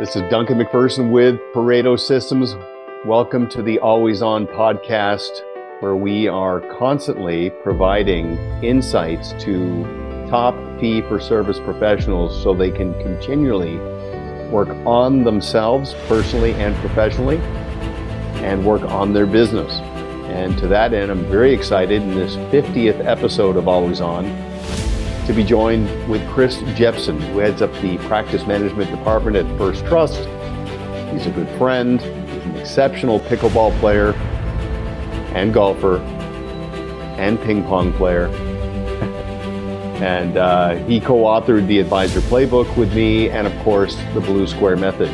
This is Duncan MacPherson with Pareto Systems. Welcome to the Always On podcast, where we are constantly providing insights to top fee for service professionals so they can continually work on themselves personally and professionally and work on their business. And to that end, I'm very excited in this 50th episode of Always On to be joined with Chris Jeppesen, who heads up the practice management department at First Trust. He's a good friend, he's an exceptional pickleball player and golfer and ping pong player. and uh, he co authored the Advisor Playbook with me and, of course, the Blue Square Method.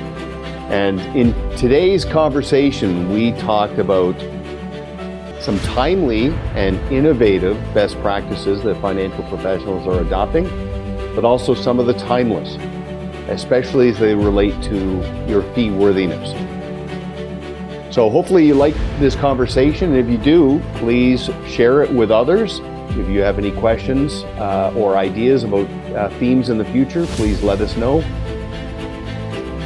And in today's conversation, we talked about some timely and innovative best practices that financial professionals are adopting, but also some of the timeless, especially as they relate to your fee worthiness. So hopefully you like this conversation. And if you do, please share it with others. If you have any questions uh, or ideas about uh, themes in the future, please let us know.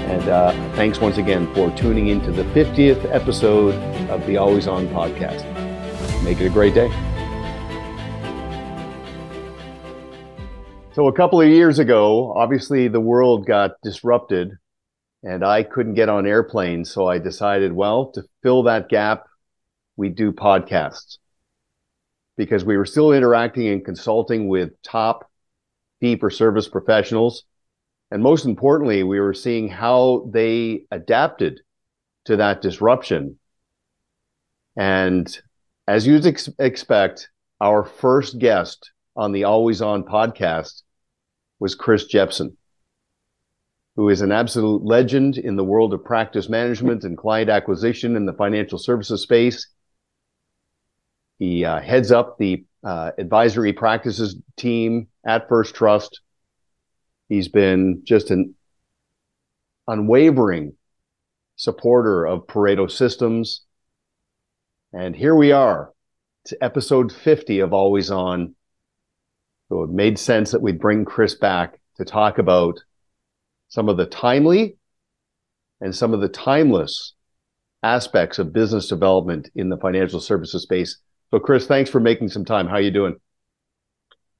And uh, thanks once again for tuning into the 50th episode of the Always On podcast. Make it a great day. So, a couple of years ago, obviously the world got disrupted and I couldn't get on airplanes. So, I decided, well, to fill that gap, we do podcasts because we were still interacting and consulting with top fee for service professionals. And most importantly, we were seeing how they adapted to that disruption. And as you'd ex- expect, our first guest on the Always On podcast was Chris Jeppesen, who is an absolute legend in the world of practice management and client acquisition in the financial services space. He uh, heads up the uh, advisory practices team at First Trust. He's been just an unwavering supporter of Pareto systems and here we are. It's episode 50 of Always On. So it made sense that we'd bring Chris back to talk about some of the timely and some of the timeless aspects of business development in the financial services space. So Chris, thanks for making some time. How are you doing?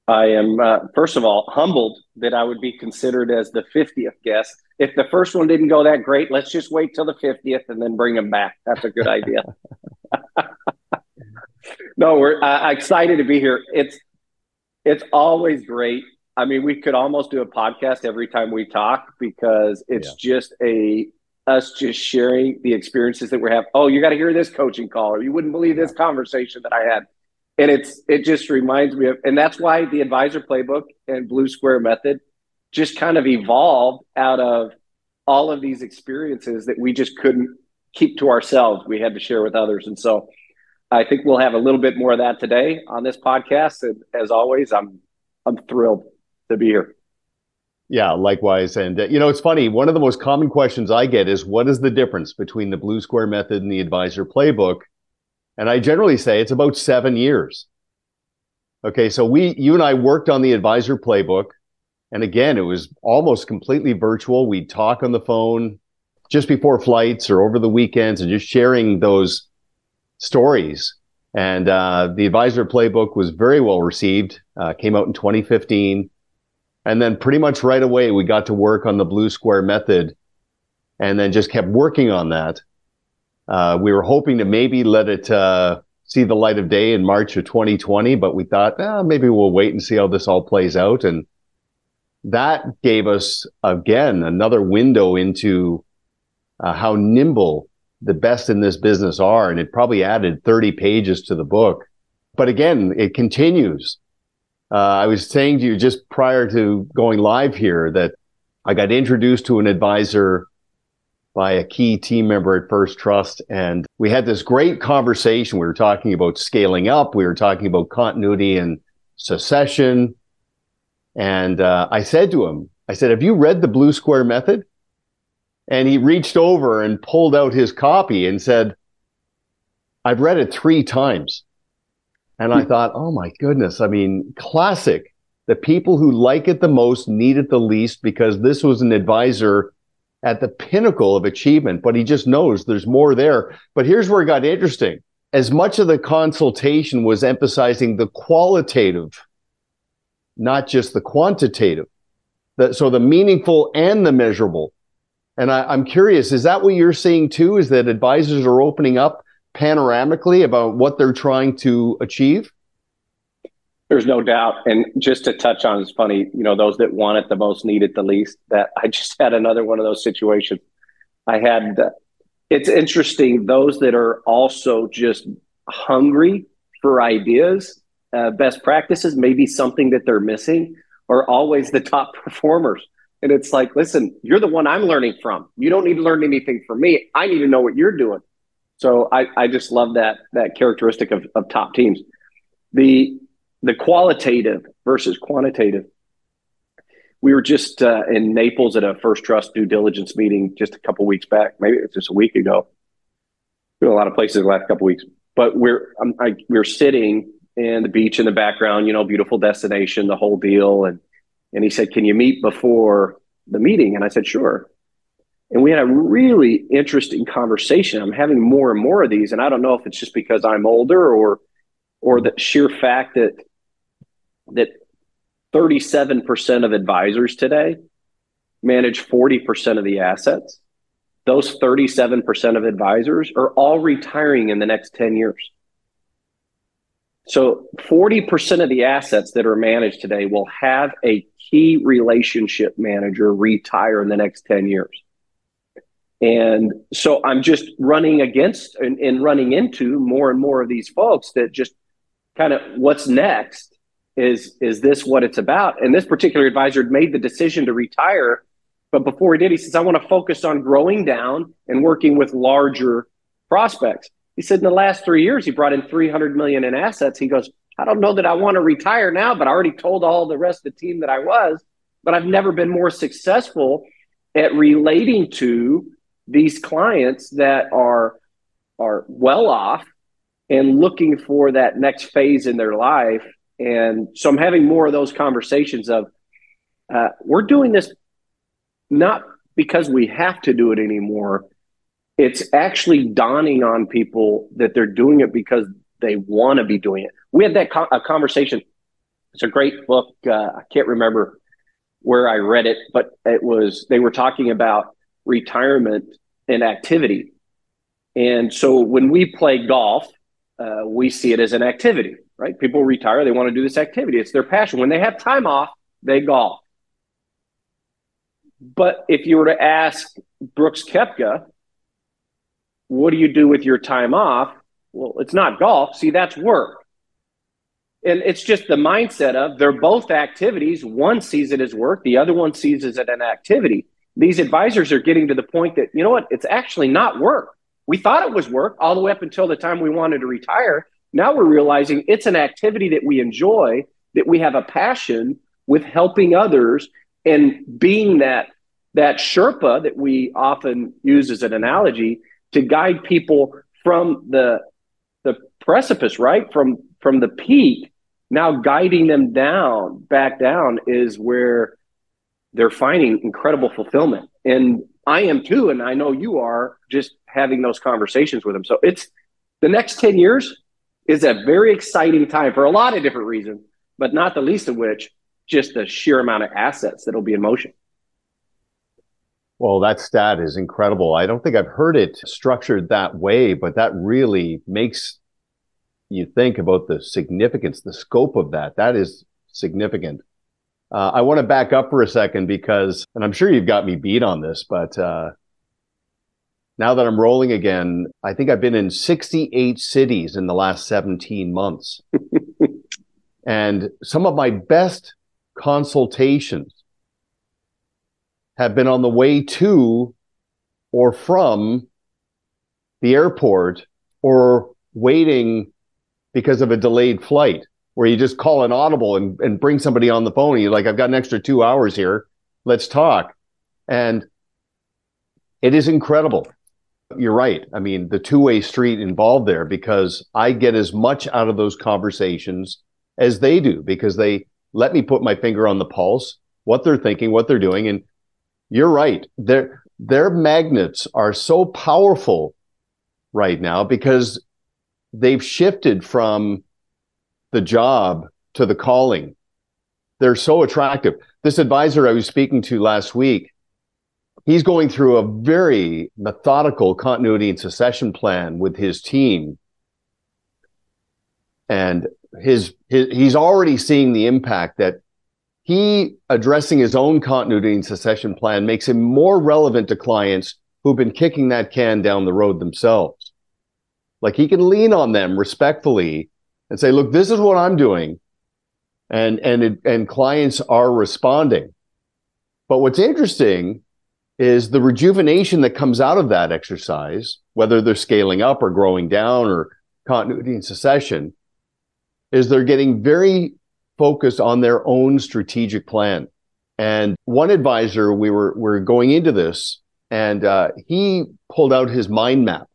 I am, uh, first of all, humbled that I would be considered as the 50th guest. If the first one didn't go that great, let's just wait till the 50th and then bring them back. That's a good idea. no, we're uh, excited to be here. It's it's always great. I mean, we could almost do a podcast every time we talk because it's yeah. just a us just sharing the experiences that we have. Oh, you got to hear this coaching call, or you wouldn't believe this conversation that I had. And it's it just reminds me of, and that's why the advisor playbook and Blue Square method just kind of evolved out of all of these experiences that we just couldn't keep to ourselves. We had to share with others. And so I think we'll have a little bit more of that today on this podcast. And as always, I'm I'm thrilled to be here. Yeah, likewise. And uh, you know, it's funny. One of the most common questions I get is, "What is the difference between the Blue Square method and the Advisor Playbook?" And I generally say it's about seven years. Okay, so we, you and I, worked on the Advisor Playbook, and again, it was almost completely virtual. We'd talk on the phone, just before flights or over the weekends and just sharing those stories. And uh, the advisor playbook was very well received, uh, came out in 2015. And then pretty much right away, we got to work on the Blue Square method and then just kept working on that. Uh, we were hoping to maybe let it uh, see the light of day in March of 2020, but we thought eh, maybe we'll wait and see how this all plays out. And that gave us, again, another window into uh, how nimble the best in this business are. And it probably added 30 pages to the book. But again, it continues. Uh, I was saying to you just prior to going live here that I got introduced to an advisor by a key team member at First Trust. And we had this great conversation. We were talking about scaling up. We were talking about continuity and succession. And uh, I said to him, I said, have you read the Blue Square Method? And he reached over and pulled out his copy and said, I've read it three times. And I thought, oh my goodness. I mean, classic. The people who like it the most need it the least because this was an advisor at the pinnacle of achievement, but he just knows there's more there. But here's where it got interesting. As much of the consultation was emphasizing the qualitative, not just the quantitative. The, so the meaningful and the measurable. And I, I'm curious, is that what you're seeing too? Is that advisors are opening up panoramically about what they're trying to achieve? There's no doubt. And just to touch on, it's funny, you know, those that want it the most need it the least. That I just had another one of those situations. I had, it's interesting, those that are also just hungry for ideas, uh, best practices, maybe something that they're missing, are always the top performers. And it's like, listen, you're the one I'm learning from. You don't need to learn anything from me. I need to know what you're doing. So I, I just love that that characteristic of, of top teams. The the qualitative versus quantitative. We were just uh, in Naples at a First Trust due diligence meeting just a couple weeks back. Maybe it's just a week ago. Been a lot of places the last couple weeks, but we're um, I, we're sitting in the beach in the background. You know, beautiful destination, the whole deal. And and he said, "Can you meet before the meeting?" And I said, "Sure." And we had a really interesting conversation. I'm having more and more of these, and I don't know if it's just because I'm older or or the sheer fact that that 37% of advisors today manage 40% of the assets. Those 37% of advisors are all retiring in the next 10 years. So 40% of the assets that are managed today will have a key relationship manager retire in the next 10 years. And so I'm just running against and, and running into more and more of these folks that just kind of what's next is is this what it's about? And this particular advisor had made the decision to retire, but before he did, he says, I want to focus on growing down and working with larger prospects. He said in the last three years, he brought in 300 million in assets. He goes, I don't know that I want to retire now, but I already told all the rest of the team that I was, but I've never been more successful at relating to these clients that are are well off and looking for that next phase in their life and so I'm having more of those conversations of uh, we're doing this not because we have to do it anymore. It's actually dawning on people that they're doing it because they want to be doing it. We had that co- a conversation. It's a great book. Uh, I can't remember where I read it, but it was they were talking about retirement and activity. And so when we play golf, uh, we see it as an activity right? People retire, they want to do this activity. It's their passion. When they have time off, they golf. But if you were to ask Brooks Koepka, what do you do with your time off? Well, it's not golf. See, that's work. And it's just the mindset of they're both activities. One sees it as work, the other one sees it as an activity. These advisors are getting to the point that, you know what, it's actually not work. We thought it was work all the way up until the time we wanted to retire. Now we're realizing it's an activity that we enjoy, that we have a passion with helping others and being that that Sherpa that we often use as an analogy to guide people from the the precipice, right? From from the peak, now guiding them down, back down is where they're finding incredible fulfillment. And I am too, and I know you are just having those conversations with them. So it's the next 10 years is a very exciting time for a lot of different reasons, but not the least of which just the sheer amount of assets that'll be in motion. Well, that stat is incredible. I don't think I've heard it structured that way, but that really makes you think about the significance, the scope of that. That is significant. Uh, I want to back up for a second because, and I'm sure you've got me beat on this, but uh, now that I'm rolling again, I think I've been in 68 cities in the last 17 months. and some of my best consultations have been on the way to or from the airport or waiting because of a delayed flight where you just call an audible and, and bring somebody on the phone you're like i've got an extra two hours here let's talk and it is incredible you're right. I mean, the two way street involved there because I get as much out of those conversations as they do because they let me put my finger on the pulse, what they're thinking, what they're doing. And you're right. Their their magnets are so powerful right now because they've shifted from the job to the calling. They're so attractive. This advisor I was speaking to last week, he's going through a very methodical continuity and succession plan with his team. And his, his he's already seeing the impact that he addressing his own continuity and succession plan makes him more relevant to clients who've been kicking that can down the road themselves. Like he can lean on them respectfully and say, look, this is what I'm doing. And, and, it, and clients are responding. But what's interesting is the rejuvenation that comes out of that exercise, whether they're scaling up or growing down or continuity and succession, is they're getting very focused on their own strategic plan. And one advisor, we were, we were going into this, and uh, he pulled out his mind map.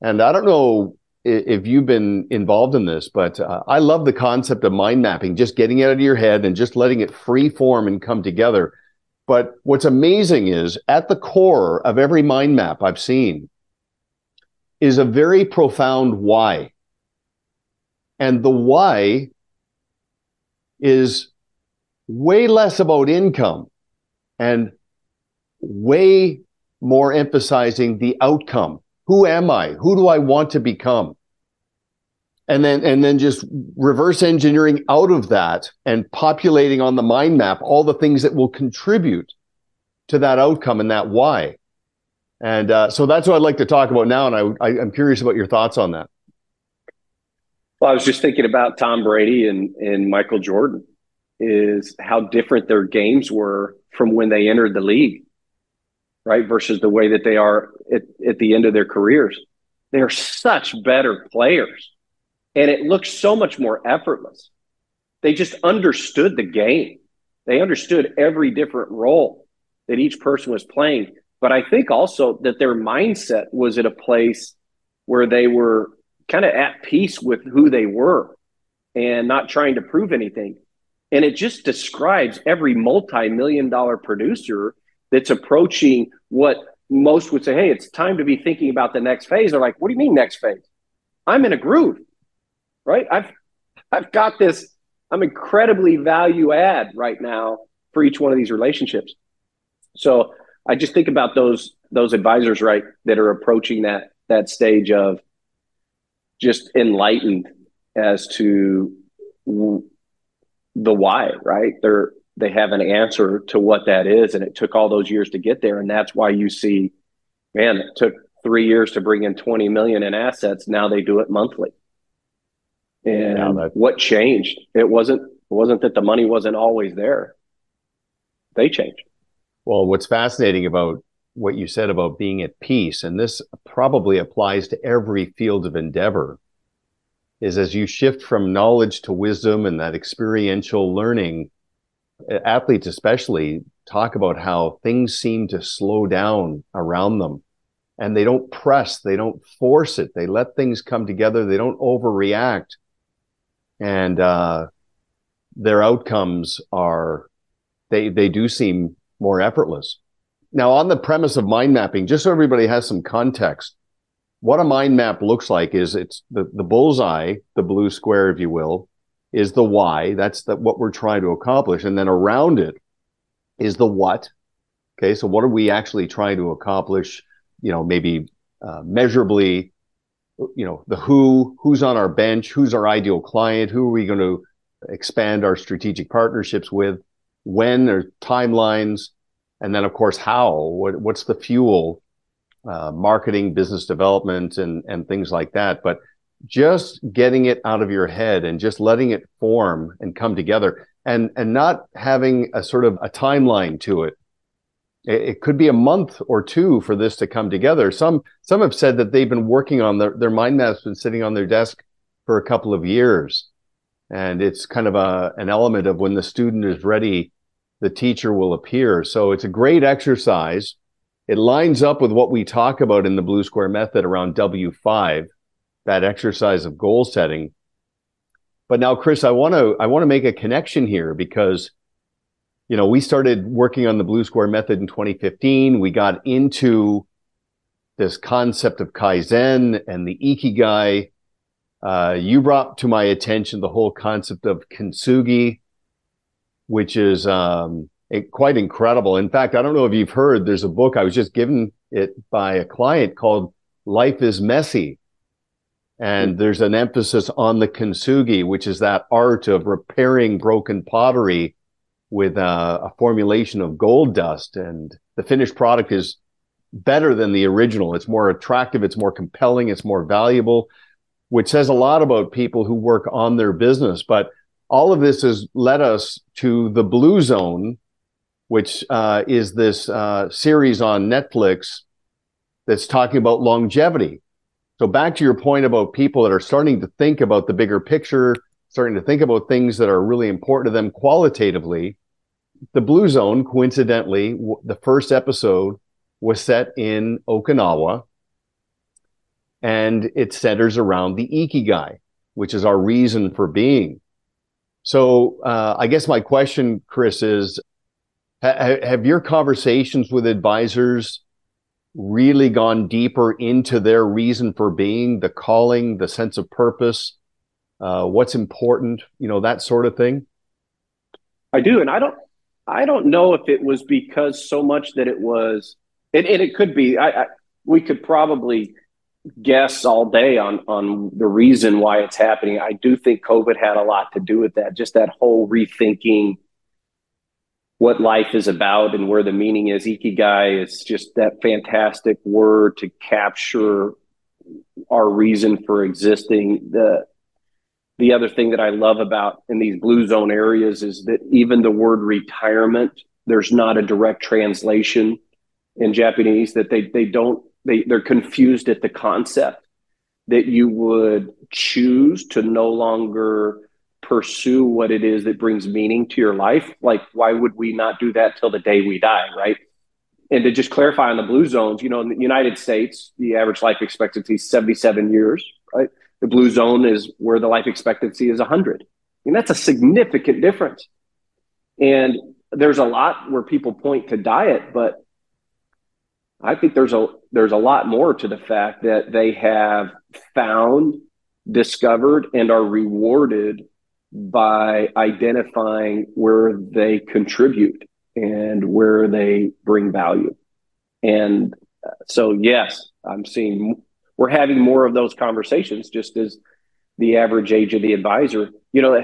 And I don't know if you've been involved in this, but uh, I love the concept of mind mapping, just getting it out of your head and just letting it free form and come together. But what's amazing is at the core of every mind map I've seen is a very profound why. And the why is way less about income and way more emphasizing the outcome who am I? Who do I want to become? And then, and then just reverse engineering out of that and populating on the mind map all the things that will contribute to that outcome and that why. And uh, so that's what I'd like to talk about now. And I, I, I'm curious about your thoughts on that. Well, I was just thinking about Tom Brady and, and Michael Jordan is how different their games were from when they entered the league right? Versus the way that they are at, at the end of their careers. They're such better players. And it looks so much more effortless. They just understood the game. They understood every different role that each person was playing. But I think also that their mindset was at a place where they were kind of at peace with who they were and not trying to prove anything. And it just describes every multi million dollar producer that's approaching what most would say, hey, it's time to be thinking about the next phase. They're like, what do you mean next phase? I'm in a groove, right? I've I've got this, I'm incredibly value add right now for each one of these relationships. So I just think about those those advisors, right, that are approaching that that stage of just enlightened as to the why, right? They're they have an answer to what that is. And it took all those years to get there. And that's why you see, man, it took three years to bring in 20 million in assets. Now they do it monthly. And yeah, what changed? It wasn't, it wasn't that the money wasn't always there. They changed. Well, what's fascinating about what you said about being at peace, and this probably applies to every field of endeavor, is as you shift from knowledge to wisdom and that experiential learning, athletes especially talk about how things seem to slow down around them and they don't press they don't force it they let things come together they don't overreact and uh, their outcomes are they they do seem more effortless now on the premise of mind mapping just so everybody has some context what a mind map looks like is it's the, the bullseye the blue square if you will is the why. That's the, what we're trying to accomplish. And then around it is the what. Okay. So what are we actually trying to accomplish? You know, maybe uh, measurably, you know, the who, who's on our bench, who's our ideal client, who are we going to expand our strategic partnerships with, when or timelines, and then of course how. What, what's the fuel? Uh, marketing, business development, and and things like that. But just getting it out of your head and just letting it form and come together and and not having a sort of a timeline to it it, it could be a month or two for this to come together some some have said that they've been working on their their mind map's been sitting on their desk for a couple of years and it's kind of a an element of when the student is ready the teacher will appear so it's a great exercise it lines up with what we talk about in the blue square method around w5 that exercise of goal setting. But now, Chris, I want to I want to make a connection here because you know, we started working on the Blue Square method in 2015. We got into this concept of Kaizen and the Ikigai. Uh, you brought to my attention the whole concept of Kintsugi, which is um, quite incredible. In fact, I don't know if you've heard, there's a book I was just given it by a client called Life is Messy. And there's an emphasis on the kintsugi, which is that art of repairing broken pottery with a, a formulation of gold dust. And the finished product is better than the original. It's more attractive, it's more compelling, it's more valuable, which says a lot about people who work on their business. But all of this has led us to the Blue Zone, which uh, is this uh, series on Netflix that's talking about longevity. So back to your point about people that are starting to think about the bigger picture, starting to think about things that are really important to them qualitatively. The Blue Zone, coincidentally, w- the first episode was set in Okinawa, and it centers around the ikigai, which is our reason for being. So, uh, I guess my question, Chris, is: ha- Have your conversations with advisors really gone deeper into their reason for being, the calling, the sense of purpose, uh, what's important, you know, that sort of thing? I do, and I don't, I don't know if it was because so much that it was, and, and it could be. I, I, we could probably guess all day on on the reason why it's happening. I do think COVID had a lot to do with that. Just that whole rethinking what life is about and where the meaning is. Ikigai is just that fantastic word to capture our reason for existing. The the other thing that I love about in these blue zone areas is that even the word retirement, there's not a direct translation in Japanese that they they don't they they're confused at the concept that you would choose to no longer pursue what it is that brings meaning to your life, like why would we not do that till the day we die, right? And to just clarify on the blue zones, you know, in the United States, the average life expectancy is 77 years, right? The blue zone is where the life expectancy is 100. I mean, that's a significant difference. And there's a lot where people point to diet, but I think there's a there's a lot more to the fact that they have found, discovered, and are rewarded by identifying where they contribute and where they bring value. And uh, so, yes, I'm seeing we're having more of those conversations just as the average age of the advisor, you know,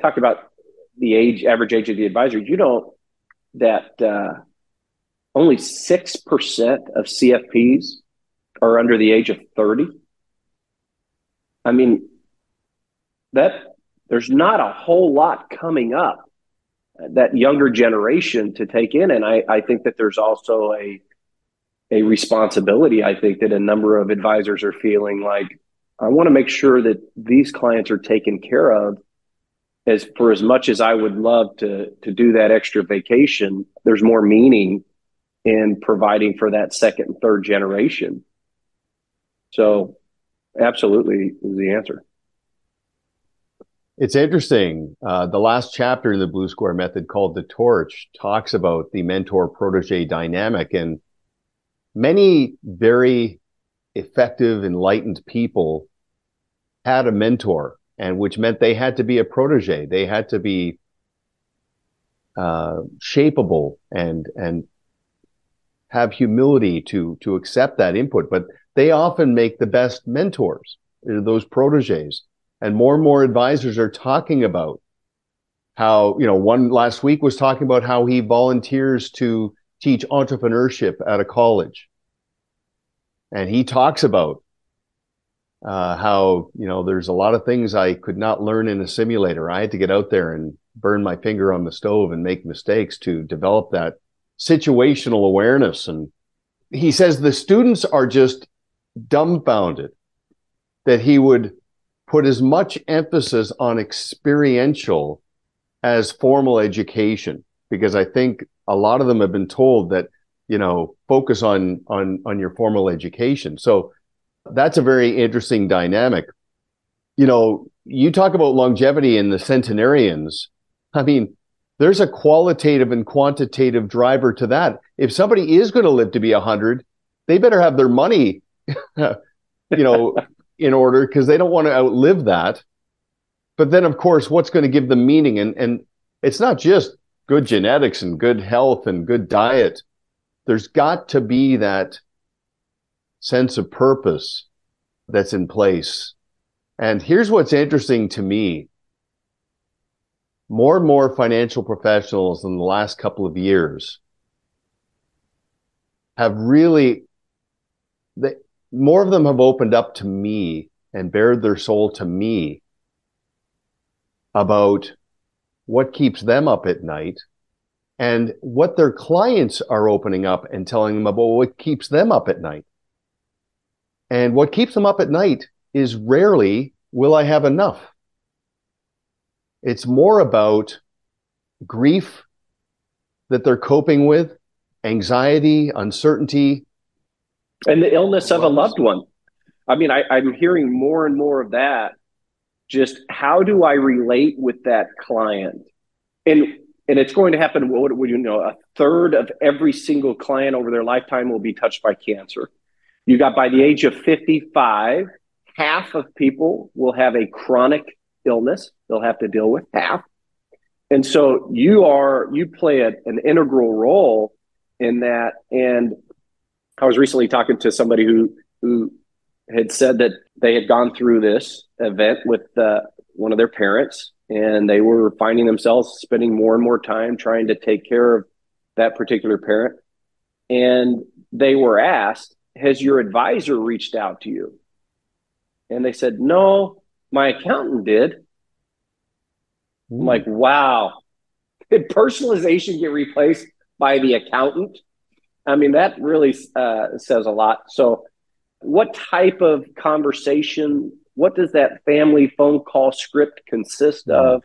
talk about the age, average age of the advisor, you know, that uh, only 6% of CFPs are under the age of 30. I mean, that there's not a whole lot coming up that younger generation to take in. And I, I think that there's also a a responsibility. I think that a number of advisors are feeling like I want to make sure that these clients are taken care of. As for as much as I would love to to do that extra vacation, there's more meaning in providing for that second and third generation. So, absolutely is the answer. It's interesting. Uh, the last chapter in the Blue Square Method, called The Torch, talks about the mentor protege dynamic. And many very effective, enlightened people had a mentor, and which meant they had to be a protege. They had to be uh, shapeable and and have humility to to accept that input. But they often make the best mentors. Those proteges and more and more advisors are talking about how you know one last week was talking about how he volunteers to teach entrepreneurship at a college and he talks about uh, how you know there's a lot of things i could not learn in a simulator i had to get out there and burn my finger on the stove and make mistakes to develop that situational awareness and he says the students are just dumbfounded that he would put as much emphasis on experiential as formal education because I think a lot of them have been told that you know focus on on on your formal education. So that's a very interesting dynamic. You know, you talk about longevity in the centenarians. I mean, there's a qualitative and quantitative driver to that. If somebody is going to live to be 100, they better have their money, you know, in order because they don't want to outlive that. But then, of course, what's going to give them meaning? And, and it's not just good genetics and good health and good diet. There's got to be that sense of purpose that's in place. And here's what's interesting to me more and more financial professionals in the last couple of years have really they, more of them have opened up to me and bared their soul to me about what keeps them up at night and what their clients are opening up and telling them about what keeps them up at night. And what keeps them up at night is rarely, will I have enough? It's more about grief that they're coping with, anxiety, uncertainty, and the illness of a loved one. I mean, I, I'm hearing more and more of that. Just how do I relate with that client? And and it's going to happen. What would you know? A third of every single client over their lifetime will be touched by cancer. You got by the age of 55, half of people will have a chronic illness they'll have to deal with half. And so you are you play a, an integral role in that. And I was recently talking to somebody who who had said that they had gone through this event with uh, one of their parents, and they were finding themselves spending more and more time trying to take care of that particular parent. And they were asked, "Has your advisor reached out to you?" And they said, "No, my accountant did." I'm like, wow. Did personalization get replaced by the accountant? I mean, that really uh, says a lot. So, what type of conversation, what does that family phone call script consist mm-hmm. of?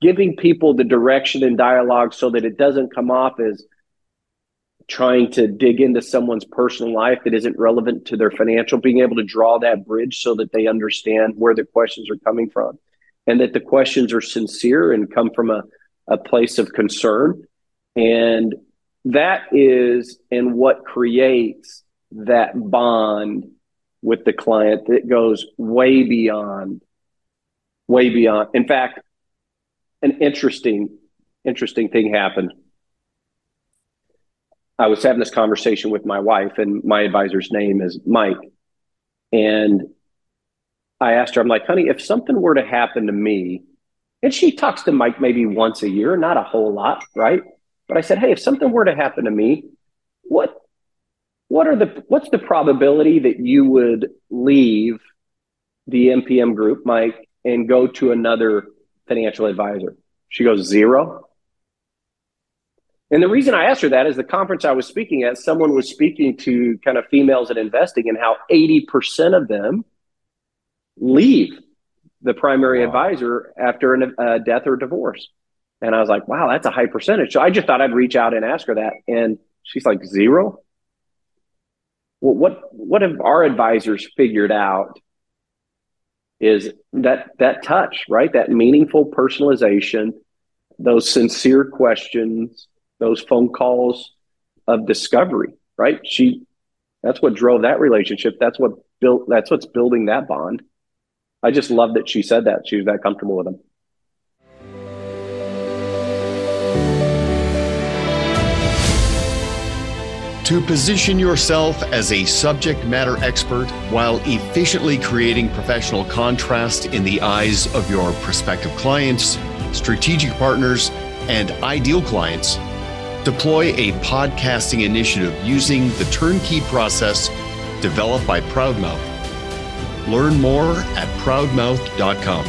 Giving people the direction and dialogue so that it doesn't come off as trying to dig into someone's personal life that isn't relevant to their financial, being able to draw that bridge so that they understand where the questions are coming from and that the questions are sincere and come from a, a place of concern. And that is and what creates that bond with the client that goes way beyond, way beyond. In fact, an interesting, interesting thing happened. I was having this conversation with my wife, and my advisor's name is Mike. And I asked her, I'm like, honey, if something were to happen to me, and she talks to Mike maybe once a year, not a whole lot, right? But I said, hey, if something were to happen to me, what what are the what's the probability that you would leave the MPM group, Mike, and go to another financial advisor? She goes, zero. And the reason I asked her that is the conference I was speaking at, someone was speaking to kind of females in investing and how 80% of them leave the primary wow. advisor after a uh, death or divorce. And I was like, wow, that's a high percentage. So I just thought I'd reach out and ask her that. And she's like, zero. Well, what what have our advisors figured out is that that touch, right? That meaningful personalization, those sincere questions, those phone calls of discovery, right? She that's what drove that relationship. That's what built that's what's building that bond. I just love that she said that. She was that comfortable with him. To position yourself as a subject matter expert while efficiently creating professional contrast in the eyes of your prospective clients, strategic partners, and ideal clients, deploy a podcasting initiative using the turnkey process developed by Proudmouth Learn more at proudmouth.com.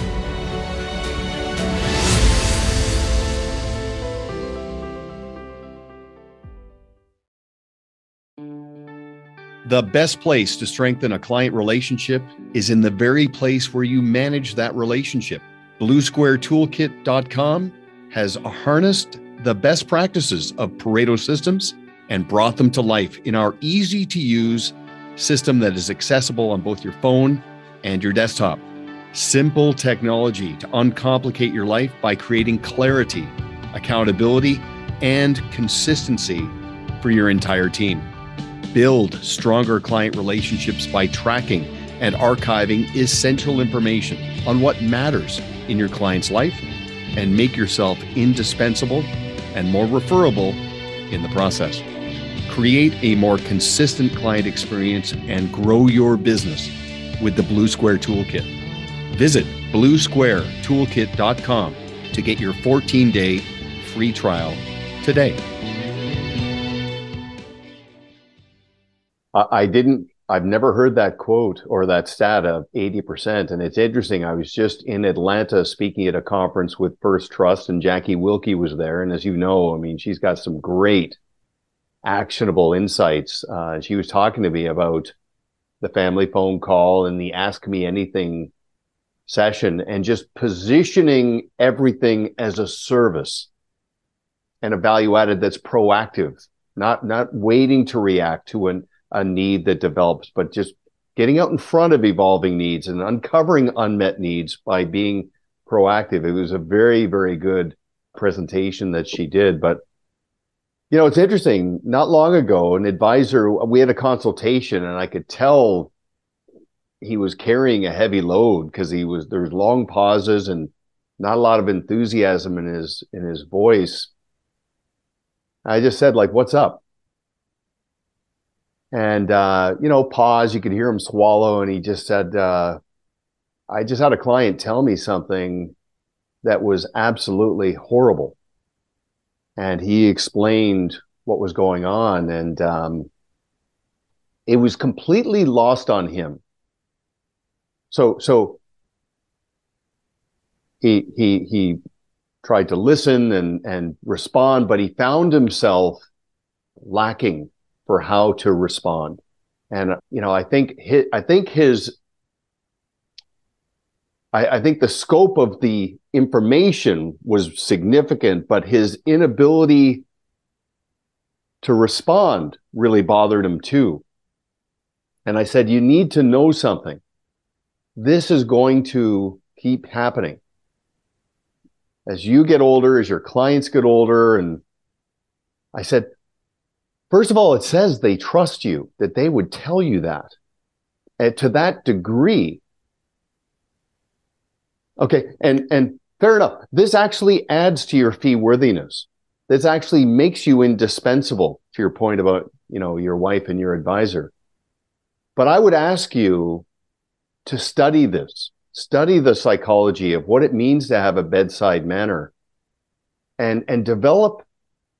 The best place to strengthen a client relationship is in the very place where you manage that relationship. BlueSquareToolkit.com has a harnessed the best practices of Pareto systems and brought them to life in our easy to use system that is accessible on both your phone and your desktop. Simple technology to uncomplicate your life by creating clarity, accountability, and consistency for your entire team. Build stronger client relationships by tracking and archiving essential information on what matters in your client's life and make yourself indispensable and more referable in the process. Create a more consistent client experience and grow your business with the Blue Square Toolkit. Visit bluesquaretoolkit.com to get your 14 day free trial today. I didn't, I've never heard that quote or that stat of 80%. And it's interesting. I was just in Atlanta speaking at a conference with First Trust, and Jackie Wilkie was there. And as you know, I mean, she's got some great actionable insights. Uh, she was talking to me about the family phone call and the ask me anything session and just positioning everything as a service and a value added that's proactive, not not waiting to react to an, a need that develops, but just getting out in front of evolving needs and uncovering unmet needs by being proactive. It was a very, very good presentation that she did. But you know, it's interesting. Not long ago, an advisor, we had a consultation and I could tell he was carrying a heavy load because he was there was long pauses and not a lot of enthusiasm in his in his voice. I just said like, "What's up?" And uh, you know, pause. You could hear him swallow, and he just said, uh, "I just had a client tell me something that was absolutely horrible," and he explained what was going on, and um, it was completely lost on him so so he he he tried to listen and and respond, but he found himself lacking for how to respond. And you know, I think his, I think his I, I think the scope of the information was significant, but his inability to respond really bothered him too. And I said, you need to know something this is going to keep happening. As you get older, as your clients get older, and I said, first of all, it says they trust you, that they would tell you that. And to that degree. Okay, and and fair enough. This actually adds to your fee worthiness. This actually makes you indispensable to your point about, you know, your wife and your advisor. But I would ask you to study this, study the psychology of what it means to have a bedside manner and, and develop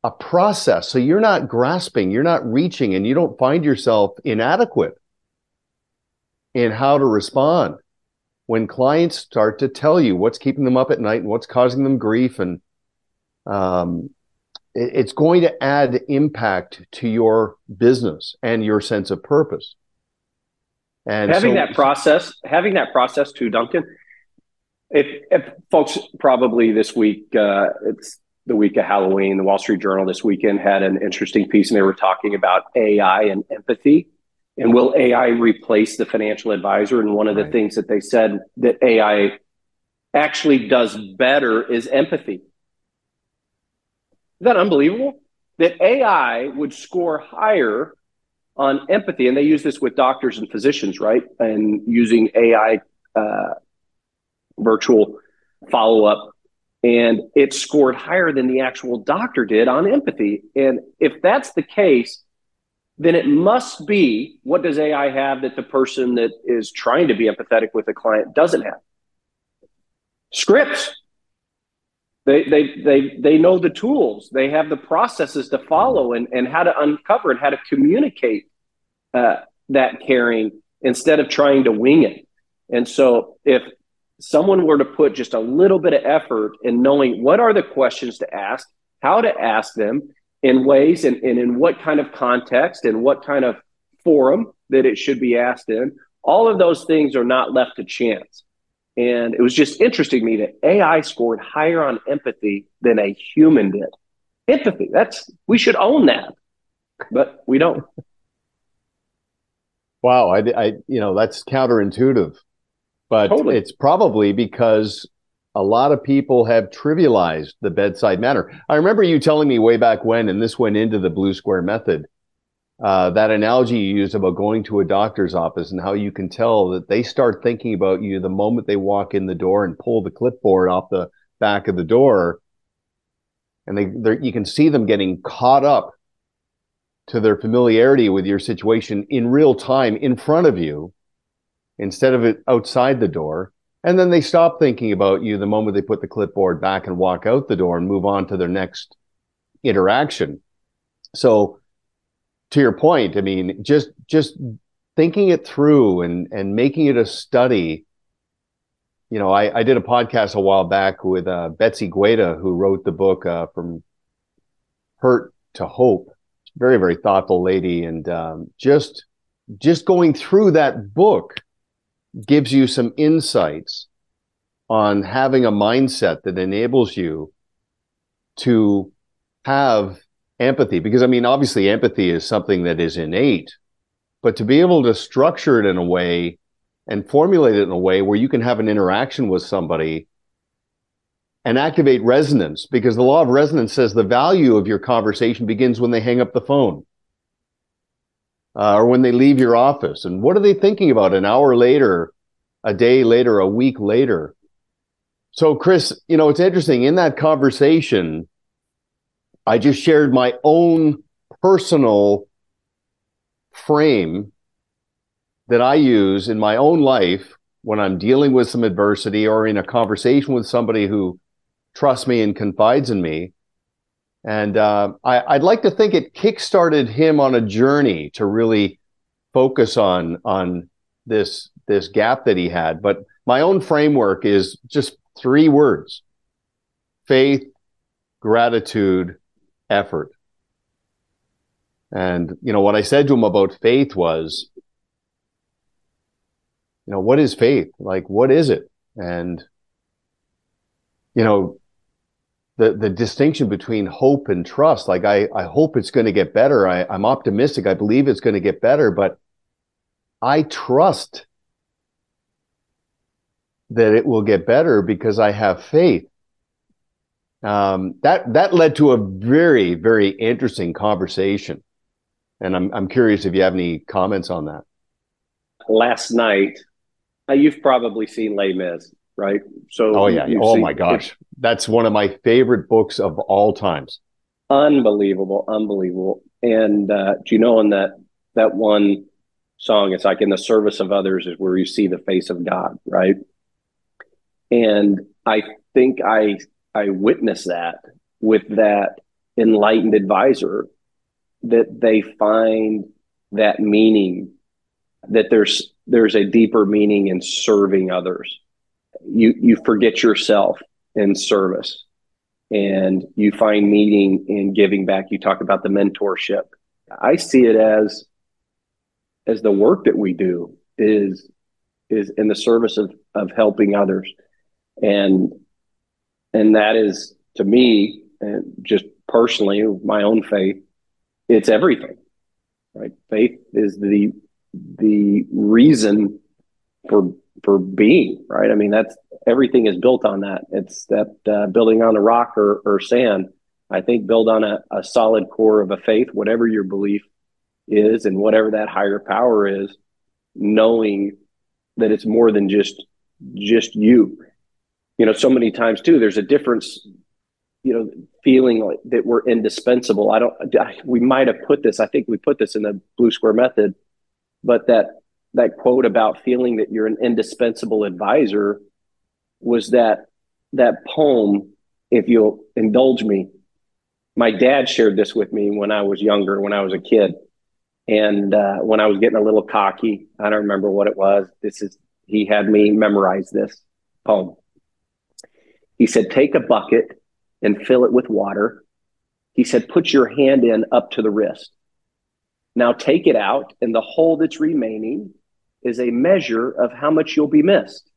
a process so you're not grasping, you're not reaching, and you don't find yourself inadequate in how to respond when clients start to tell you what's keeping them up at night and what's causing them grief and um, it, it's going to add impact to your business and your sense of purpose and having so, that process, having that process too, Duncan. If, if folks probably this week, uh, it's the week of Halloween. The Wall Street Journal this weekend had an interesting piece, and they were talking about AI and empathy. And will AI replace the financial advisor? And one of the right. things that they said that AI actually does better is empathy. Is that unbelievable? That AI would score higher on empathy, and they use this with doctors and physicians, right? And using AI uh, virtual follow up, and it scored higher than the actual doctor did on empathy. And if that's the case, then it must be what does AI have that the person that is trying to be empathetic with the client doesn't have? Scripts. They, they, they, they know the tools. They have the processes to follow and, and how to uncover and how to communicate uh, that caring instead of trying to wing it. And so if someone were to put just a little bit of effort in knowing what are the questions to ask, how to ask them in ways and, and in what kind of context and what kind of forum that it should be asked in, all of those things are not left to chance. And it was just interesting to me that AI scored higher on empathy than a human did. Empathy, that's, we should own that, but we don't. Wow, I, I, you know, that's counterintuitive, but totally. it's probably because a lot of people have trivialized the bedside manner. I remember you telling me way back when, and this went into the blue square method, uh, that analogy you used about going to a doctor's office and how you can tell that they start thinking about you the moment they walk in the door and pull the clipboard off the back of the door. And they, you can see them getting caught up to their familiarity with your situation in real time in front of you instead of it outside the door. And then they stop thinking about you the moment they put the clipboard back and walk out the door and move on to their next interaction. So to your point, I mean, just just thinking it through and and making it a study. You know, I, I did a podcast a while back with uh, Betsy Guerra, who wrote the book uh, from Hurt to Hope. Very, very thoughtful lady, and um, just just going through that book gives you some insights on having a mindset that enables you to have empathy. Because i mean obviously empathy is something that is innate but to be able to structure it in a way and formulate it in a way where you can have an interaction with somebody and activate resonance because the law of resonance says the value of your conversation begins when they hang up the phone uh, or when they leave your office. And what are they thinking about an hour later, a day later, a week later? So, Chris, you know, it's interesting in that conversation, I just shared my own personal frame that I use in my own life when I'm dealing with some adversity or in a conversation with somebody who trusts me and confides in me. And uh, I, would like to think it kickstarted him on a journey to really focus on on this this gap that he had. But my own framework is just three words: faith, gratitude, effort. And you know what I said to him about faith was, you know, what is faith? Like, what is it? And you know, the the distinction between hope and trust. Like I I hope it's going to get better. I, I'm optimistic. I believe it's going to get better, but I trust that it will get better because I have faith. Um, that that led to a very very interesting conversation, and I'm I'm curious if you have any comments on that. Last night, uh, you've probably seen Les Mis, right? So oh yeah, oh my gosh, that's one of my favorite books of all times. Unbelievable, unbelievable. And uh, do you know in that that one song, it's like in the service of others is where you see the face of God, right? And I think I I witnessed that with that enlightened advisor that they find that meaning that there's there's a deeper meaning in serving others you you forget yourself in service and you find meaning in giving back. You talk about the mentorship. I see it as as the work that we do is is in the service of of helping others. And and that is to me and just personally my own faith it's everything right? Faith is the the reason for for being right? I mean that's everything is built on that. It's that uh, building on a rock or, or sand. I think build on a, a solid core of a faith whatever your belief is and whatever that higher power is knowing that it's more than just just you. You know so many times too there's a difference you know feeling like that we're indispensable. I don't I, we might have put this i think we put this in the blue square method but that that quote about feeling that you're an indispensable advisor was that that poem if you'll indulge me my dad shared this with me when i was younger when i was a kid and uh, when i was getting a little cocky i don't remember what it was this is he had me memorize this poem he said, Take a bucket and fill it with water. He said, Put your hand in up to the wrist. Now take it out, and the hole that's remaining is a measure of how much you'll be missed.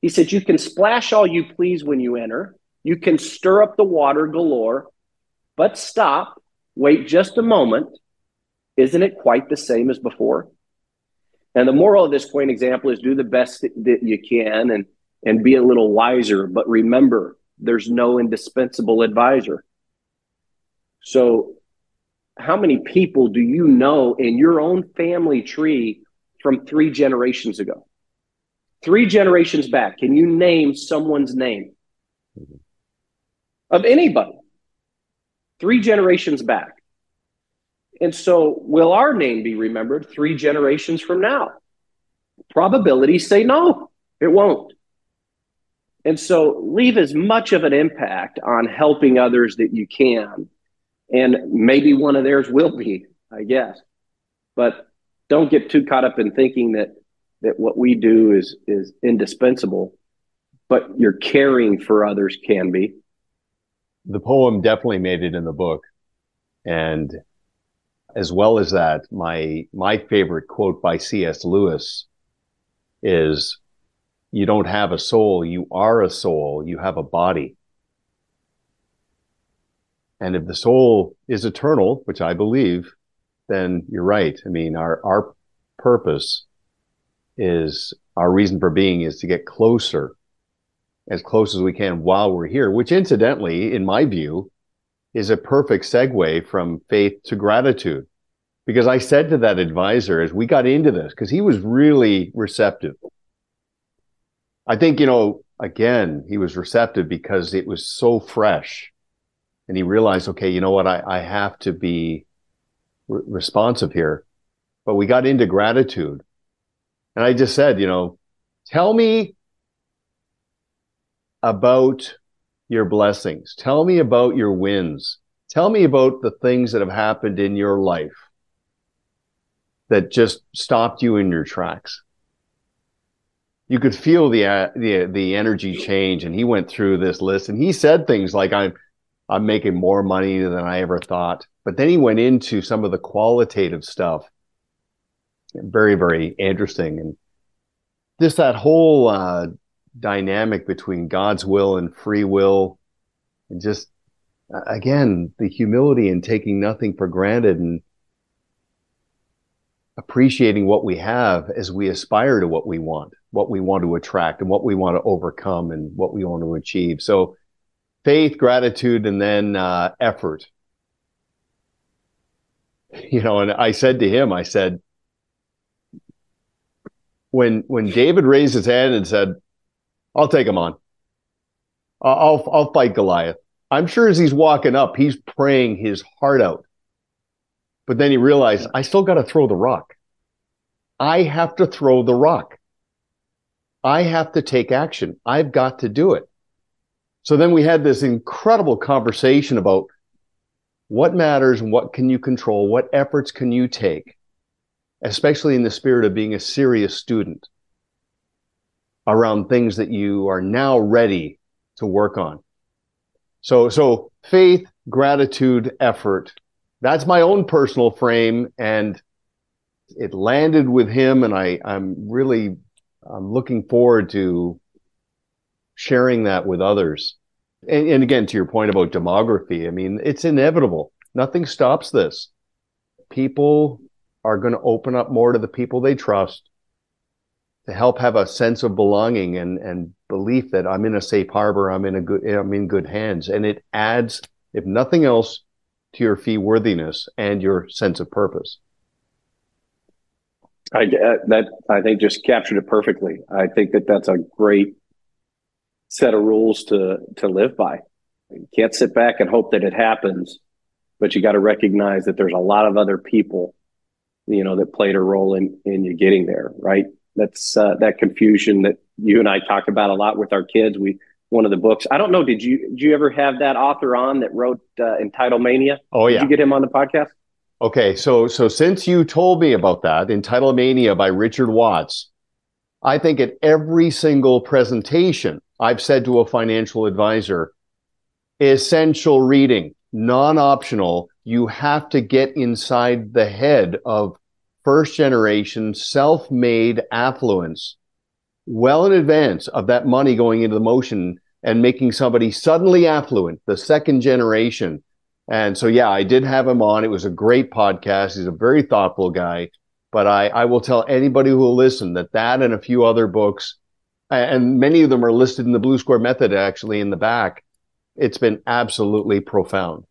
He said, You can splash all you please when you enter. You can stir up the water galore, but stop, wait just a moment. Isn't it quite the same as before? And the moral of this quaint example is do the best that you can and and be a little wiser. But remember, there's no indispensable advisor. So, how many people do you know in your own family tree from three generations ago? Three generations back, can you name someone's name? Of anybody? Three generations back. And so, will our name be remembered three generations from now? Probabilities say no, it won't. And so, leave as much of an impact on helping others that you can. And maybe one of theirs will be, I guess. But don't get too caught up in thinking that that what we do is is indispensable, but your caring for others can be. The poem definitely made it in the book. And as well as that, my my favorite quote by C.S. Lewis is you don't have a soul, you are a soul, you have a body. And if the soul is eternal, which I believe, then you're right. I mean, our our purpose is our reason for being is to get closer, as close as we can while we're here, which incidentally, in my view, is a perfect segue from faith to gratitude. Because I said to that advisor as we got into this, because he was really receptive. I think, you know, again, he was receptive because it was so fresh. And he realized, okay, you know what? I, I have to be re- responsive here. But we got into gratitude. And I just said, you know, tell me about your blessings. Tell me about your wins. Tell me about the things that have happened in your life that just stopped you in your tracks. You could feel the uh, the the energy change, and he went through this list, and he said things like, "I'm I'm making more money than I ever thought." But then he went into some of the qualitative stuff. Very very interesting. And just that whole uh, dynamic between god's will and free will. And just again the humility and taking nothing for granted and appreciating what we have as we aspire to what we want what we want to attract and what we want to overcome and what we want to achieve. So faith gratitude and then uh, effort you know and i said to him i said when when David raised his hand and said, "I'll take him on. I'll I'll fight Goliath." I'm sure as he's walking up, he's praying his heart out. But then he realized, I still got to throw the rock. I have to throw the rock. I have to take action. I've got to do it. So then we had this incredible conversation about what matters and what can you control? What efforts can you take? especially in the spirit of being a serious student around things that you are now ready to work on. So, so faith, gratitude, effort. That's my own personal frame, and it landed with him. And I, I'm really, I'm looking forward to sharing that with others. And, and again, to your point about demography, I mean, it's inevitable. Nothing stops this. People are going to open up more to the people they trust to help have a sense of belonging and, and belief that I'm in a safe harbor, I'm in a good, I'm in good hands. And it adds, if nothing else, to your fee worthiness and your sense of purpose. I that I think just captured it perfectly. I think that that's a great set of rules to to live by. You can't sit back and hope that it happens, but you got to recognize that there's a lot of other people you know, that played a role in in you getting there, right? That's uh, that confusion that you and I talk about a lot with our kids. We one of the books. I don't know. Did you did you ever have that author on that wrote uh, Entitlemania? Oh yeah. Did you get him on the podcast? Okay, so so since you told me about that, Entitlemania by Richard Watts, I think at every single presentation I've said to a financial advisor, essential reading, non-optional you have to get inside the head of first generation self made affluence well in advance of that money going into the motion and making somebody suddenly affluent, the second generation. And so, yeah, I did have him on. It was a great podcast. He's a very thoughtful guy. But I, I will tell anybody who will listen that that and a few other books and many of them are listed in the Blue Square Method actually in the back. It's been absolutely profound.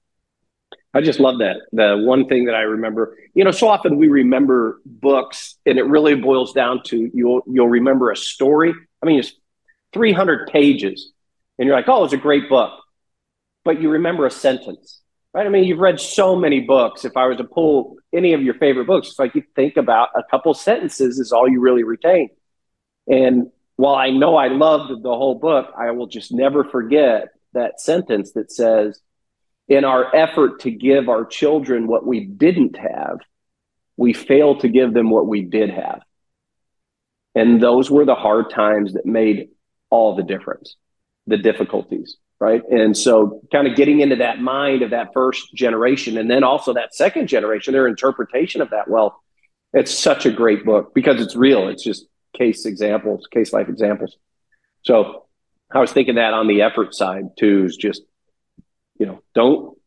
I just love that. The one thing that I remember, you know, so often we remember books, and it really boils down to you'll you'll remember a story. I mean, it's 300 pages, and you're like, oh, it's a great book, but you remember a sentence, right? I mean, you've read so many books. If I was to pull any of your favorite books, it's like you think about a couple sentences is all you really retain. And while I know I loved the whole book, I will just never forget that sentence that says, in our effort to give our children what we didn't have, we fail to give them what we did have. And those were the hard times that made all the difference, the difficulties, right? And so, kind of getting into that mind of that first generation and then also that second generation, their interpretation of that Well, It's such a great book because it's real. It's just case examples, case life examples. So, I was thinking that on the effort side too is just you know don't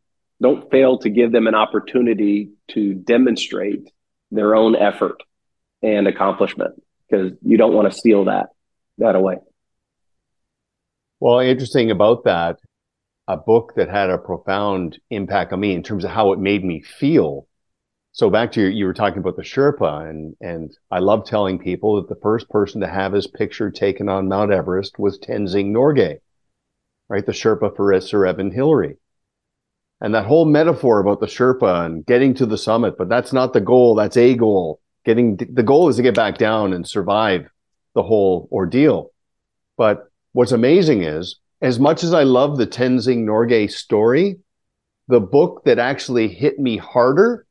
don't fail to give them an opportunity to demonstrate their own effort and accomplishment because you don't want to steal that that away well interesting about that a book that had a profound impact on me in terms of how it made me feel so back to your, you were talking about the Sherpa, and and I love telling people that the first person to have his picture taken on Mount Everest was Tenzing Norgay, right? The Sherpa for Sir Edmund Hillary. And that whole metaphor about the Sherpa and getting to the summit, but that's not the goal. That's a goal. Getting the goal is to get back down and survive the whole ordeal. But what's amazing is, as much as I love the Tenzing Norgay story, the book that actually hit me harder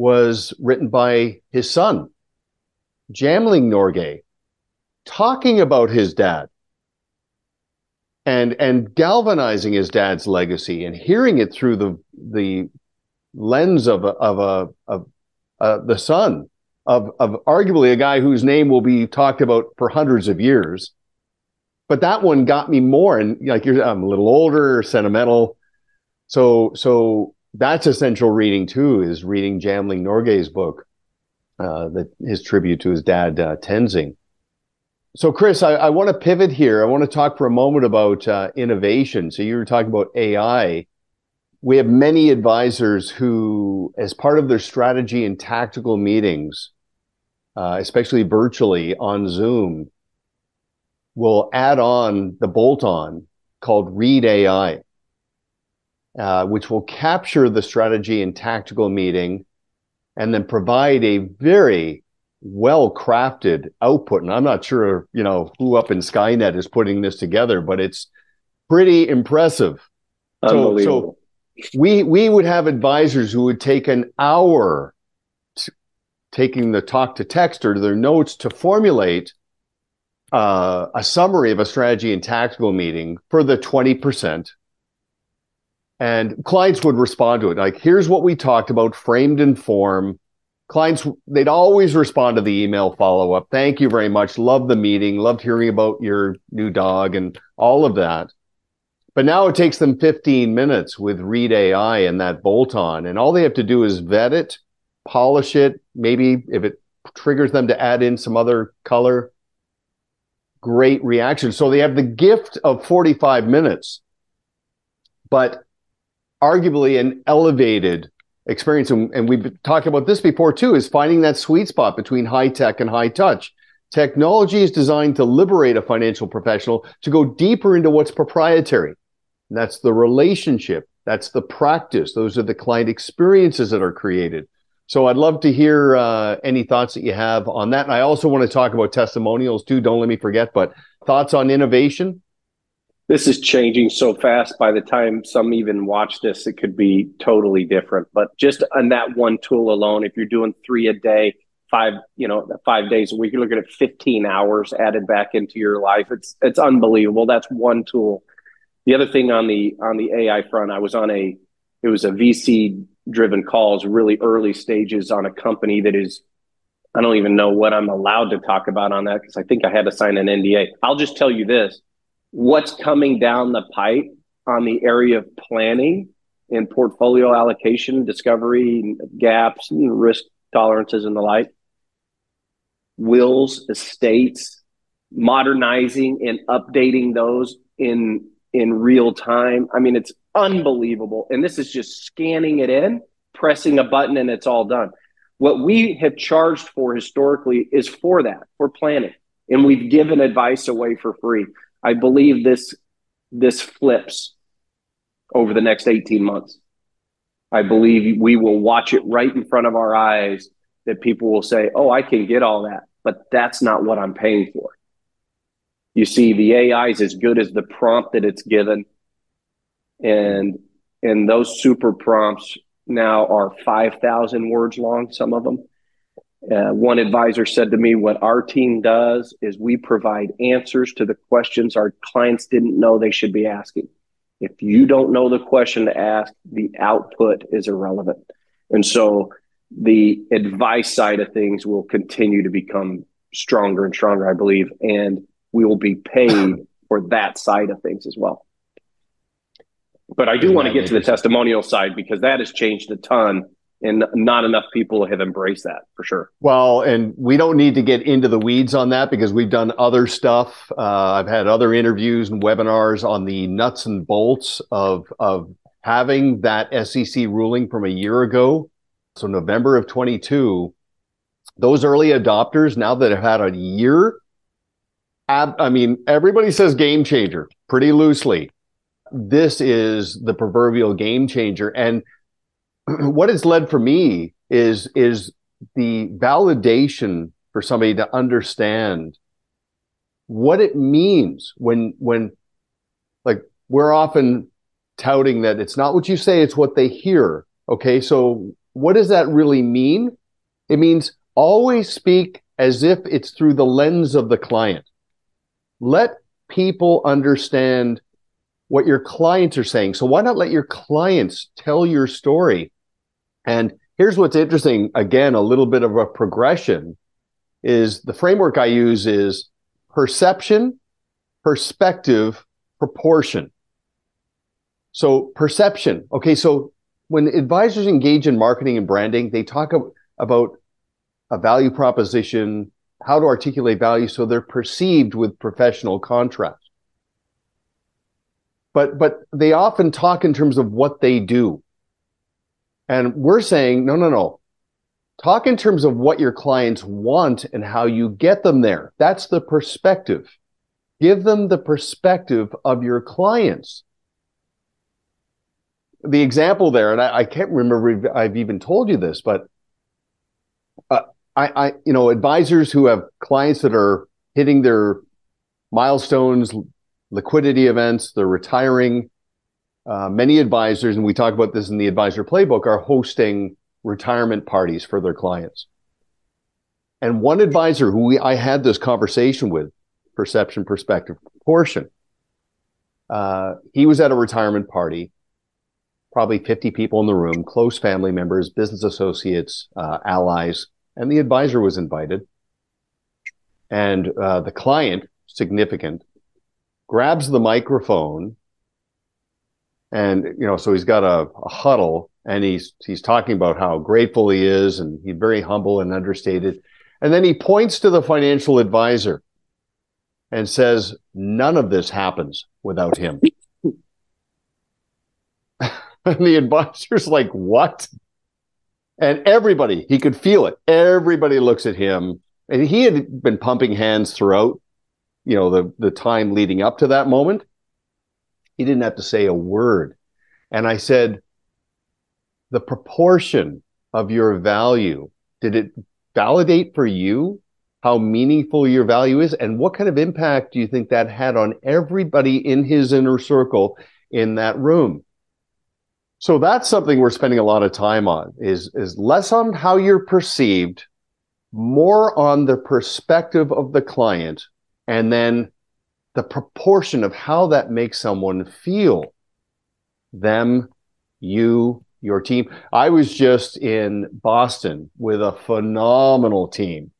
was written by his son, Jamling Norgay, talking about his dad and and galvanizing his dad's legacy and hearing it through the the lens of a, of a of uh, the son of of arguably a guy whose name will be talked about for hundreds of years. But that one got me more, and like you're, I'm a little older, sentimental. So so that's essential reading too. Is reading Jamling Norgay's book, uh, that his tribute to his dad uh, Tenzing. So, Chris, I, I want to pivot here. I want to talk for a moment about uh, innovation. So, you were talking about AI. We have many advisors who, as part of their strategy and tactical meetings, uh, especially virtually on Zoom, will add on the bolt on called Read AI, uh, which will capture the strategy and tactical meeting and then provide a very well crafted output. And I'm not sure, you know, who up in Skynet is putting this together, but it's pretty impressive. So, so we we would have advisors who would take an hour taking the talk to text or their notes to formulate uh, a summary of a strategy and tactical meeting for the 20%. And clients would respond to it. Like, here's what we talked about, framed in form. Clients they'd always respond to the email follow up thank you very much. Love the meeting. Loved hearing about your new dog and all of that. But now it takes them 15 minutes with read ai and that bolt on and all they have to do is vet it polish it. Maybe if it triggers them to add in some other color great reaction. So they have the gift of 45 minutes. But arguably an elevated experience, and, and we've talked about this before too, is finding that sweet spot between high tech and high touch. Technology is designed to liberate a financial professional to go deeper into what's proprietary. And that's the relationship, that's the practice, those are the client experiences that are created. So I'd love to hear uh, any thoughts that you have on that. And I also want to talk about testimonials too. Don't let me forget, but thoughts on innovation this is changing so fast. By the time some even watch this it could be totally different. But just on that one tool alone if you're doing three a day five you know five days a week you're looking at 15 hours added back into your life. It's it's unbelievable. That's one tool. The other thing on the on the ai front i was on a it was a vc driven calls really early stages on a company that is i don't even know what i'm allowed to talk about on that because i think i had to sign an nda i'll just tell you this what's coming down the pipe on the area of planning and portfolio allocation, discovery, gaps, and risk tolerances, and the like. Wills, estates, modernizing and updating those in in real time. I mean, it's unbelievable. And this is just scanning it in, pressing a button, and it's all done. What we have charged for historically is for that, for planning. And we've given advice away for free. I believe this this flips over the next 18 months. I believe we will watch it right in front of our eyes that people will say, Oh, I can get all that, but that's not what I'm paying for. You see, the AI is as good as the prompt that it's given. And and those super prompts now are 5,000 words long, some of them. Uh, one advisor said to me, What our team does is we provide answers to the questions our clients didn't know they should be asking. If you don't know the question to ask, the output is irrelevant. And so the advice side of things will continue to become stronger and stronger, I believe, and we will be paid for that side of things as well. But I do want to get to the testimonial side because that has changed a ton and not enough people have embraced that for sure. Well, and we don't need to get into the weeds on that because we've done other stuff. Uh, I've had other interviews and webinars on the nuts and bolts of of having that SEC ruling from a year ago, so November of 22. Those early adopters, now that have had a year, ab- I mean, everybody says game changer pretty loosely. This is the proverbial game changer, and what it's led for me is is the validation for somebody to understand what it means when when like we're often touting that it's not what you say it's what they hear. Okay so what does that really mean? It means always speak as if it's through the lens of the client. Let people understand what your clients are saying. So why not let your clients tell your story and here's what's interesting again, a little bit of a progression is the framework I use is perception, perspective, proportion. So, perception. Okay, so when advisors engage in marketing and branding, they talk about a value proposition, how to articulate value so they're perceived with professional contrast. But but they often talk in terms of what they do. And we're saying, no, no, no. Talk in terms of what your clients want and how you get them there. That's the perspective. Give them the perspective of your clients. The example there, and I, I can't remember I've even told you this, but uh, I, I, you know, advisors who have clients that are hitting their milestones, liquidity events, they're retiring, uh, many advisors, and we talk about this in the advisor playbook, are hosting retirement parties for their clients. And one advisor who we, I had this conversation with, perception, perspective, proportion, uh, he was at a retirement party, probably 50 people in the room, close family members, business associates, uh, allies, and the advisor was invited. And uh, the client, significant, grabs the microphone and you know so he's got a, a, huddle and he's he's talking about how grateful he is and he's very humble and understated. And then he points to the financial advisor and says none of this happens without him. And the advisor's like what? And everybody he could feel it. Everybody looks at him. And he had been pumping hands throughout you know the the time leading up to that moment he didn't have to say a word. And I said, the proportion of your value, did it validate for you how meaningful your value is? And what kind of impact do you think that had on everybody in his inner circle in that room? So that's something we're spending a lot of time on is, is less on how you're perceived, more on the perspective of the client, and then the proportion of how that makes someone feel them you your team. I was just in boston with a phenomenal team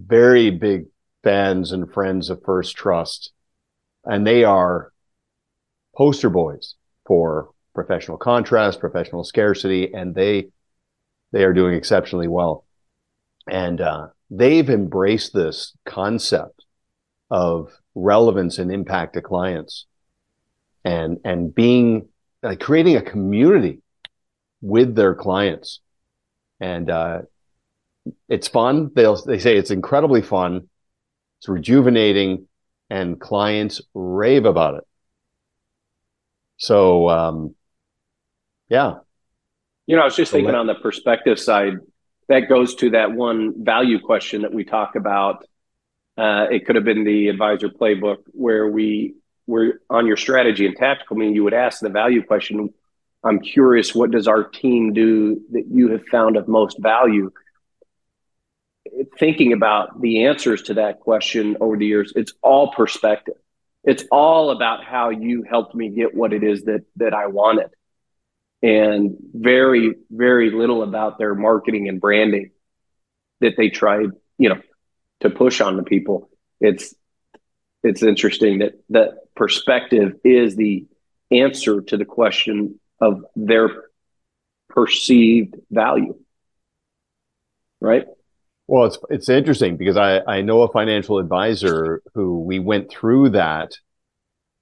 very big fans and friends of first trust and they are poster boys for professional contrast professional scarcity and they they are doing exceptionally well. And uh, they've embraced this concept of relevance and impact to clients. And and being like creating a community with their clients. And uh, it's fun. They'll they say it's incredibly fun. It's rejuvenating and clients rave about it. So um, yeah. You know i was just so thinking let, on the perspective side that goes to that one value question that we talk about uh, it could have been the advisor playbook where we were on your strategy and tactical mean you would ask the value question i'm curious what does our team do that you have found of most value? Thinking about the answers to that question over the years it's all perspective. It's all about how you helped me get what it is that that i wanted. And very very little about their marketing and branding that they tried you know to push on the people. It's it's interesting that that perspective is the answer to the question of their perceived value. Right? Well, it's it's interesting because I I know a financial advisor who we went through that.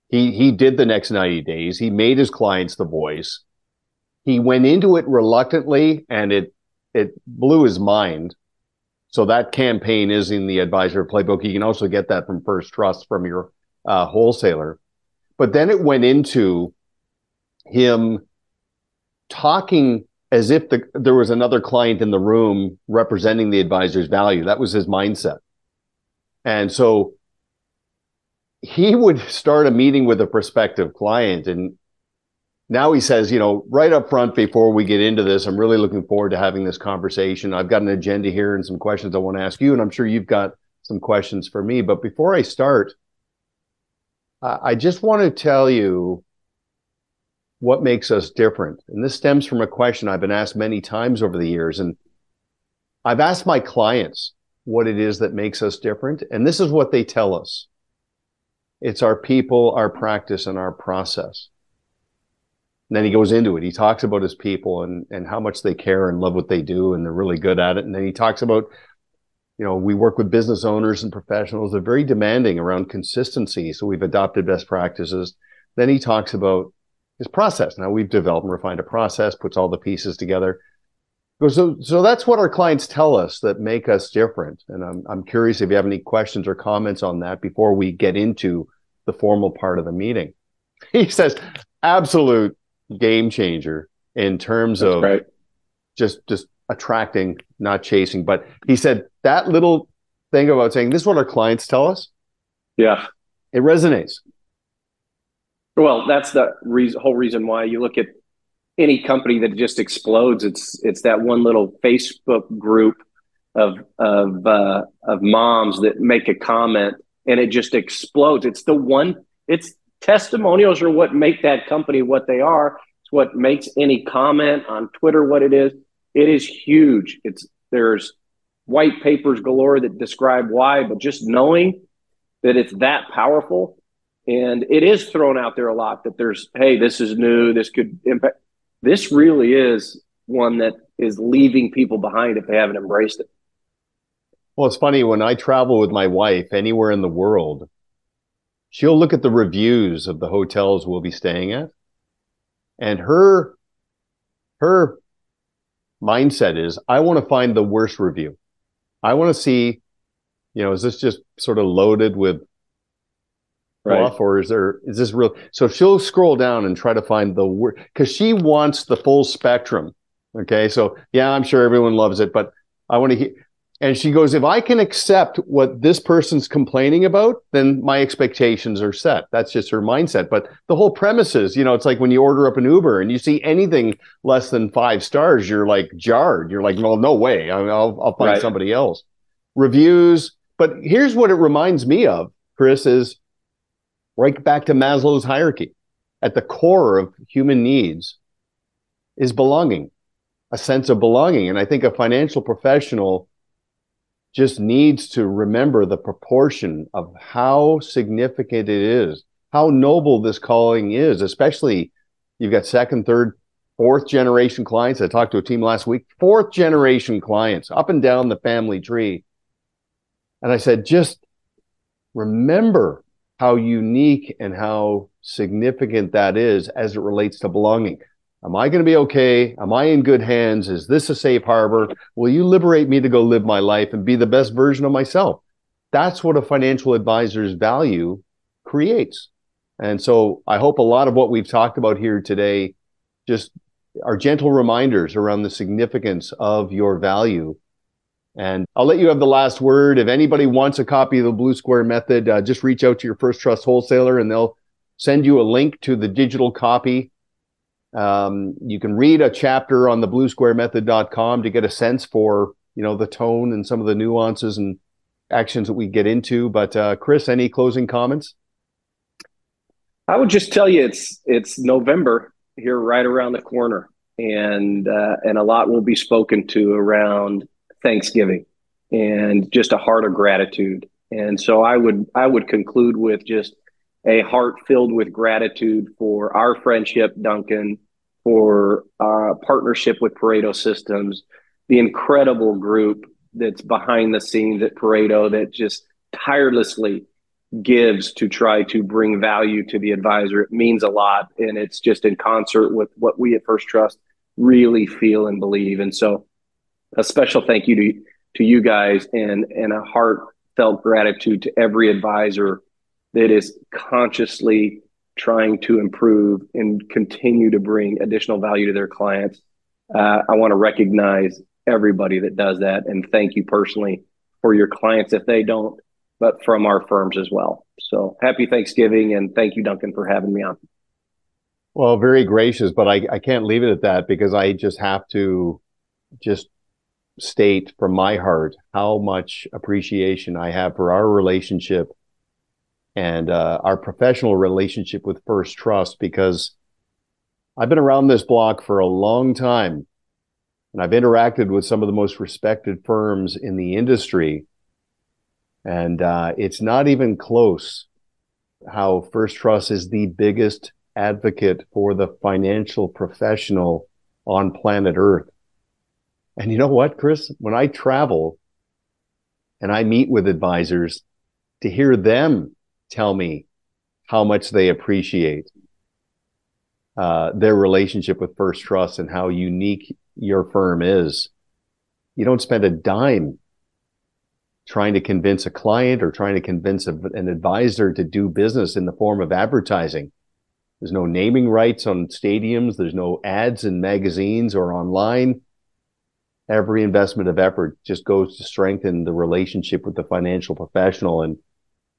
He he did the next 90 days. He made his clients the voice. He went into it reluctantly and it it blew his mind so that campaign is in the advisor playbook. You can also get that from First Trust from your uh, wholesaler. But then it went into him talking as if the, there was another client in the room representing the advisor's value. That was his mindset. And so he would start a meeting with a prospective client and now he says, you know, right up front before we get into this, I'm really looking forward to having this conversation. I've got an agenda here and some questions I want to ask you, and I'm sure you've got some questions for me. But before I start, I just want to tell you what makes us different. And this stems from a question I've been asked many times over the years. And I've asked my clients what it is that makes us different. And this is what they tell us it's our people, our practice, and our process. And then he goes into it. He talks about his people and and how much they care and love what they do, and they're really good at it. And then he talks about, you know, we work with business owners and professionals. They're very demanding around consistency, so we've adopted best practices. Then he talks about his process. Now we've developed and refined a process, puts all the pieces together. So, so that's what our clients tell us that make us different. And I'm, I'm curious if you have any questions or comments on that before we get into the formal part of the meeting. He says, absolute game changer in terms That's of right. just just attracting, not chasing. But he said that little thing about saying this is what our clients tell us. Yeah, it resonates. Well, that's the reason, whole reason why you look at any company that just explodes. It's it's that one little Facebook group of of uh, of moms that make a comment and it just explodes. It's the one. It's testimonials are what make that company what they are. It's what makes any comment on Twitter what it is. It is huge. It's there's white papers galore that describe why, but just knowing that it's that powerful and it is thrown out there a lot that there's hey, this is new, this could impact this really is one that is leaving people behind if they haven't embraced it. Well, it's funny when I travel with my wife anywhere in the world, she'll look at the reviews of the hotels we'll be staying at and her her mindset is i want to find the worst review. I want to see you know is this just sort of loaded with right. or is there is this real? So she'll scroll down and try to find the worst because she wants the full spectrum okay? So yeah i'm sure everyone loves it but i want to hear and she goes, if I can accept what this person's complaining about, then my expectations are set. That's just her mindset. But the whole premise is, you know, it's like when you order up an Uber and you see anything less than five stars, you're like jarred. You're like, well, no way. I'll, I'll find right. somebody else. Reviews. But here's what it reminds me of, Chris, is right back to Maslow's hierarchy. At the core of human needs is belonging, a sense of belonging. And I think a financial professional just needs to remember the proportion of how significant it is, how noble this calling is, especially you've got second, third, fourth generation clients. I talked to a team last week, fourth generation clients up and down the family tree. And I said, just remember how unique and how significant that is as it relates to belonging. Am I going to be okay? Am I in good hands? Is this a safe harbor? Will you liberate me to go live my life and be the best version of myself? That's what a financial advisor's value creates. And so I hope a lot of what we've talked about here today just are gentle reminders around the significance of your value. And I'll let you have the last word. If anybody wants a copy of the Blue Square Method, uh, just reach out to your First Trust wholesaler and they'll send you a link to the digital copy. Um, you can read a chapter on the bluesquaremethod.com to get a sense for, you know, the tone and some of the nuances and actions that we get into. But uh, Chris, any closing comments? I would just tell you it's it's November here, right around the corner, and uh, and a lot will be spoken to around Thanksgiving and just a heart of gratitude. And so I would I would conclude with just a heart filled with gratitude for our friendship, Duncan, for our partnership with Pareto Systems, the incredible group that's behind the scenes at Pareto that just tirelessly gives to try to bring value to the advisor. It means a lot. And it's just in concert with what we at First Trust really feel and believe. And so a special thank you to, to you guys and, and a heartfelt gratitude to every advisor that is consciously trying to improve and continue to bring additional value to their clients. Uh, I want to recognize everybody that does that and thank you personally for your clients if they don't but from our firms as well. So happy Thanksgiving and thank you, Duncan, for having me on. Well, very gracious, but I, I can't leave it at that because I just have to just state from my heart how much appreciation I have for our relationship and uh, our professional relationship with First Trust because I've been around this block for a long time and I've interacted with some of the most respected firms in the industry and uh, it's not even close how First Trust is the biggest advocate for the financial professional on planet Earth. And you know what, Chris? When I travel and I meet with advisors, to hear them tell me how much they appreciate uh, their relationship with First Trust and how unique your firm is, you don't spend a dime trying to convince a client or trying to convince a, an advisor to do business in the form of advertising. There's no naming rights on stadiums. There's no ads in magazines or online. Every investment of effort just goes to strengthen the relationship with the financial professional. And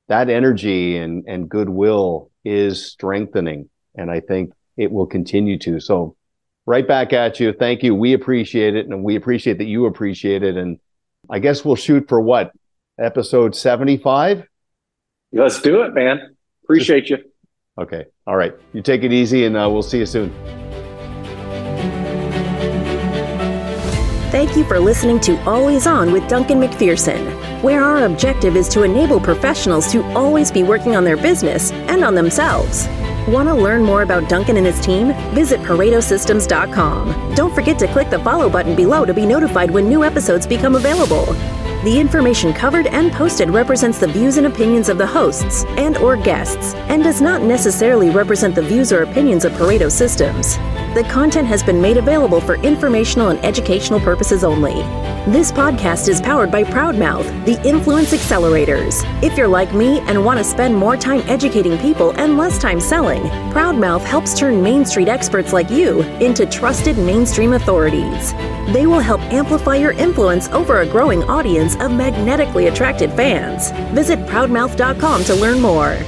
that energy and, and goodwill is strengthening. And I think it will continue to. So right back at you. Thank you. We appreciate it. And we appreciate that you appreciate it. And I guess we'll shoot for what? Episode 75? Let's do it, man. Appreciate you. Okay. All right. You take it easy and uh, we'll see you soon. Thank you for listening to Always On with Duncan MacPherson, where our objective is to enable professionals to always be working on their business and on themselves. Want to learn more about Duncan and his team? Visit ParetoSystems.com. Don't forget to click the follow button below to be notified when new episodes become available. The information covered and posted represents the views and opinions of the hosts and or guests and does not necessarily represent the views or opinions of Pareto Systems. The content has been made available for informational and educational purposes only. This podcast is powered by Proudmouth, the Influence Accelerators. If you're like me and want to spend more time educating people and less time selling, Proudmouth helps turn Main Street experts like you into trusted mainstream authorities. They will help amplify your influence over a growing audience of magnetically attracted fans. Visit proudmouth.com to learn more.